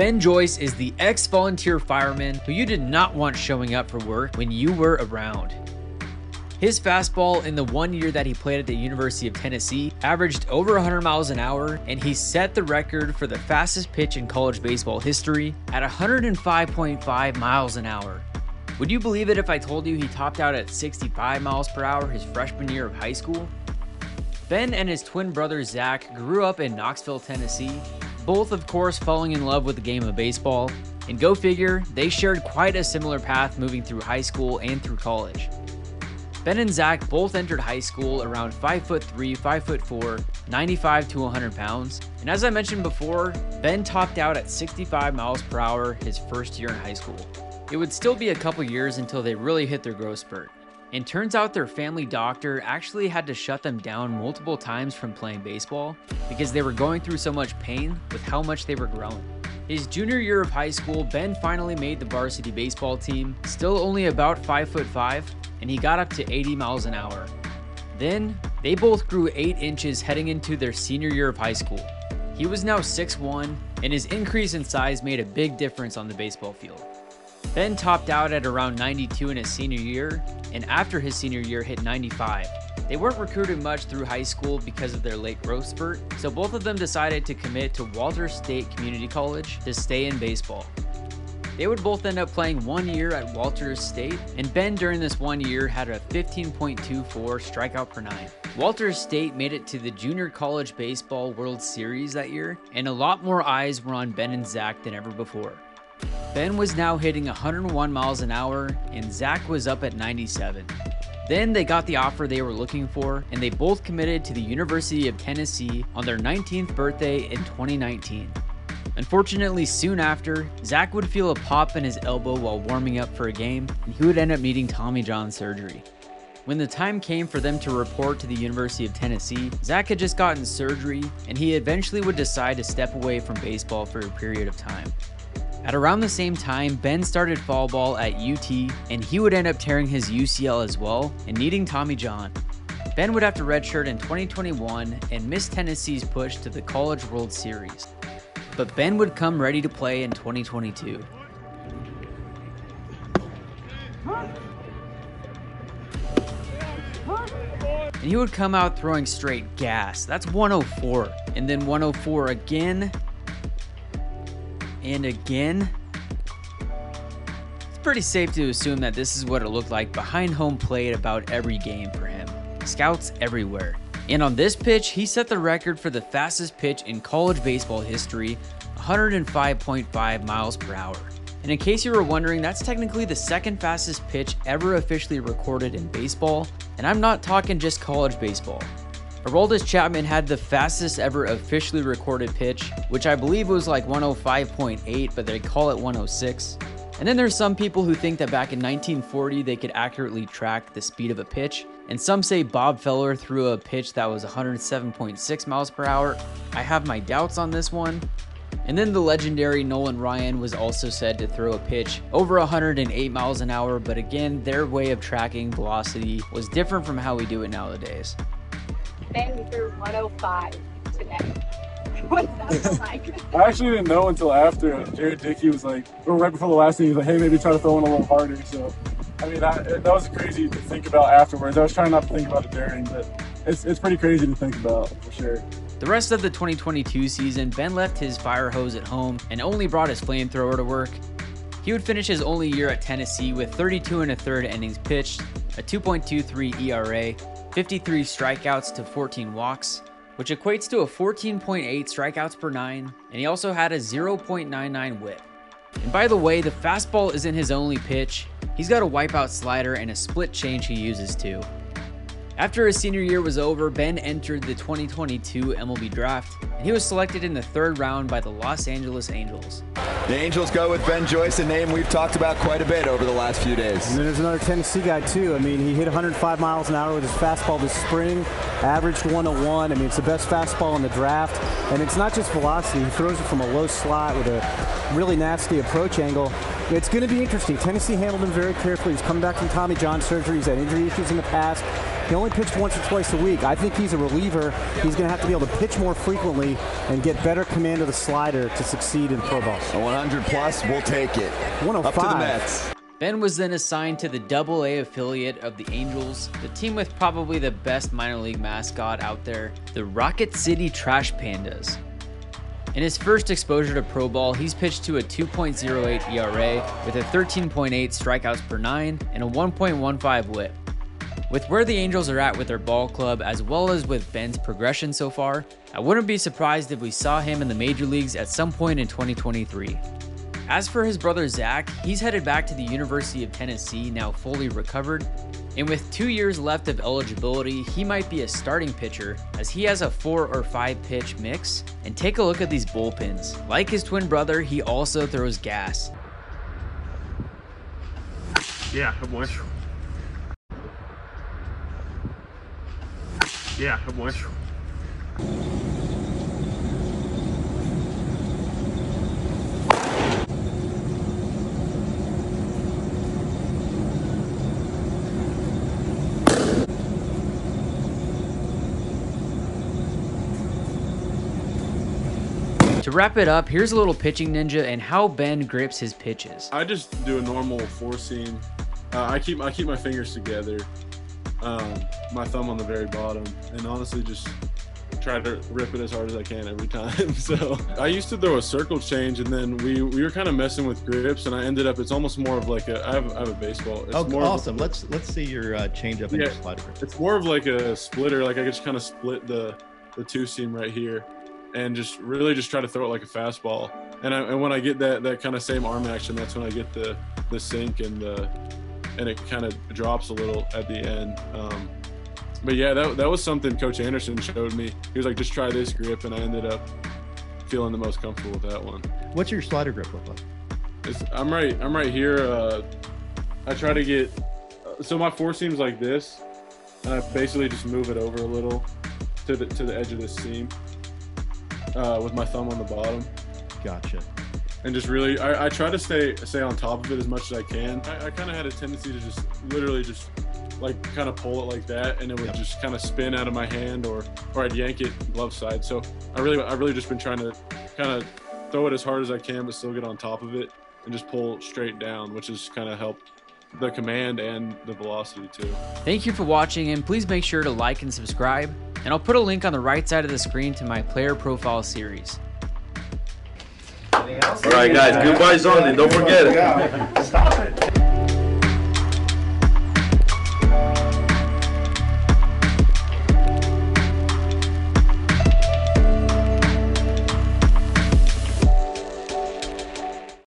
Ben Joyce is the ex volunteer fireman who you did not want showing up for work when you were around. His fastball in the one year that he played at the University of Tennessee averaged over 100 miles an hour, and he set the record for the fastest pitch in college baseball history at 105.5 miles an hour. Would you believe it if I told you he topped out at 65 miles per hour his freshman year of high school? Ben and his twin brother Zach grew up in Knoxville, Tennessee, both, of course, falling in love with the game of baseball. And go figure, they shared quite a similar path moving through high school and through college. Ben and Zach both entered high school around 5'3, 5'4, 95 to 100 pounds. And as I mentioned before, Ben topped out at 65 miles per hour his first year in high school. It would still be a couple years until they really hit their growth spurt. And turns out their family doctor actually had to shut them down multiple times from playing baseball because they were going through so much pain with how much they were growing. His junior year of high school, Ben finally made the varsity baseball team, still only about 5 foot 5, and he got up to 80 miles an hour. Then, they both grew 8 inches heading into their senior year of high school. He was now 6'1, and his increase in size made a big difference on the baseball field. Ben topped out at around 92 in his senior year, and after his senior year hit 95. They weren't recruited much through high school because of their late growth spurt, so both of them decided to commit to Walters State Community College to stay in baseball. They would both end up playing one year at Walters State, and Ben during this one year had a 15.24 strikeout per nine. Walters State made it to the Junior College Baseball World Series that year, and a lot more eyes were on Ben and Zach than ever before. Ben was now hitting 101 miles an hour, and Zach was up at 97. Then they got the offer they were looking for, and they both committed to the University of Tennessee on their 19th birthday in 2019. Unfortunately, soon after, Zach would feel a pop in his elbow while warming up for a game, and he would end up needing Tommy John surgery. When the time came for them to report to the University of Tennessee, Zach had just gotten surgery, and he eventually would decide to step away from baseball for a period of time. At around the same time, Ben started fall ball at UT, and he would end up tearing his UCL as well and needing Tommy John. Ben would have to redshirt in 2021 and miss Tennessee's push to the College World Series but Ben would come ready to play in 2022. And he would come out throwing straight gas. That's 104. And then 104 again. And again. It's pretty safe to assume that this is what it looked like behind home plate about every game for him. Scouts everywhere. And on this pitch, he set the record for the fastest pitch in college baseball history 105.5 miles per hour. And in case you were wondering, that's technically the second fastest pitch ever officially recorded in baseball, and I'm not talking just college baseball. Aroldis Chapman had the fastest ever officially recorded pitch, which I believe was like 105.8, but they call it 106. And then there's some people who think that back in 1940 they could accurately track the speed of a pitch, and some say Bob Feller threw a pitch that was 107.6 miles per hour. I have my doubts on this one. And then the legendary Nolan Ryan was also said to throw a pitch over 108 miles an hour, but again, their way of tracking velocity was different from how we do it nowadays. Ben threw 105 today. What's that like? I actually didn't know until after Jared Dickey was like, or right before the last thing, he was like, hey, maybe try to throw in a little harder. So, I mean, that, that was crazy to think about afterwards. I was trying not to think about it during, but it's, it's pretty crazy to think about for sure. The rest of the 2022 season, Ben left his fire hose at home and only brought his flamethrower to work. He would finish his only year at Tennessee with 32 and a third innings pitched, a 2.23 ERA, 53 strikeouts to 14 walks, which equates to a 14.8 strikeouts per nine, and he also had a 0.99 whip. And by the way, the fastball isn't his only pitch. He's got a wipeout slider and a split change he uses too. After his senior year was over, Ben entered the 2022 MLB draft, and he was selected in the third round by the Los Angeles Angels. The Angels go with Ben Joyce, a name we've talked about quite a bit over the last few days. And then there's another Tennessee guy, too. I mean, he hit 105 miles an hour with his fastball this spring, averaged 101. I mean, it's the best fastball in the draft. And it's not just velocity, he throws it from a low slot with a really nasty approach angle. It's going to be interesting. Tennessee handled him very carefully. He's coming back from Tommy John surgery. He's had injury issues in the past. He only pitched once or twice a week. I think he's a reliever. He's going to have to be able to pitch more frequently and get better command of the slider to succeed in pro ball. A 100 plus, we'll take it. 105. Up to the oh Mets. Ben was then assigned to the Double A affiliate of the Angels, the team with probably the best minor league mascot out there, the Rocket City Trash Pandas. In his first exposure to pro ball, he's pitched to a 2.08 ERA with a 13.8 strikeouts per 9 and a 1.15 whip. With where the Angels are at with their ball club, as well as with Ben's progression so far, I wouldn't be surprised if we saw him in the major leagues at some point in 2023. As for his brother Zach, he's headed back to the University of Tennessee, now fully recovered. And with two years left of eligibility, he might be a starting pitcher as he has a four or five pitch mix. And take a look at these bullpens. Like his twin brother, he also throws gas. Yeah, good boy. Yeah, good boy. To wrap it up, here's a little pitching ninja and how Ben grips his pitches. I just do a normal four seam. Uh, I keep I keep my fingers together, um, my thumb on the very bottom, and honestly just try to rip it as hard as I can every time. so I used to throw a circle change, and then we we were kind of messing with grips, and I ended up. It's almost more of like a. I have, I have a baseball. It's Oh, more of a- awesome. Let's let's see your uh, change up and your Yeah. slider grip. it's more of like a splitter. Like I just kind of split the the two seam right here, and just really just try to throw it like a fastball. And I, and when I get that that kind of same arm action, that's when I get the the sink and the and it kind of drops a little at the end. Um, but yeah, that that was something Coach Anderson showed me. He was like, just try this grip, and I ended up feeling the most comfortable with that one. What's your slider grip look like? It's, I'm right. I'm right here. Uh, I try to get. So my four seam's like this, and I basically just move it over a little to the to the edge of this seam uh, with my thumb on the bottom, Gotcha. And just really. I, I try to stay stay on top of it as much as I can. I, I kind of had a tendency to just literally just like kind of pull it like that, and it would Yep. just kind of spin out of my hand, or or I'd yank it glove side. So I really I really just been trying to kind of throw it as hard as I can, but still get on top of it and just pull straight down, which has kind of helped the command and the velocity too. Thank you for watching and please make sure to like and subscribe. And I'll put a link on the right side of the screen to my player profile series. All right, guys, goodbye, only. Don't forget stop it.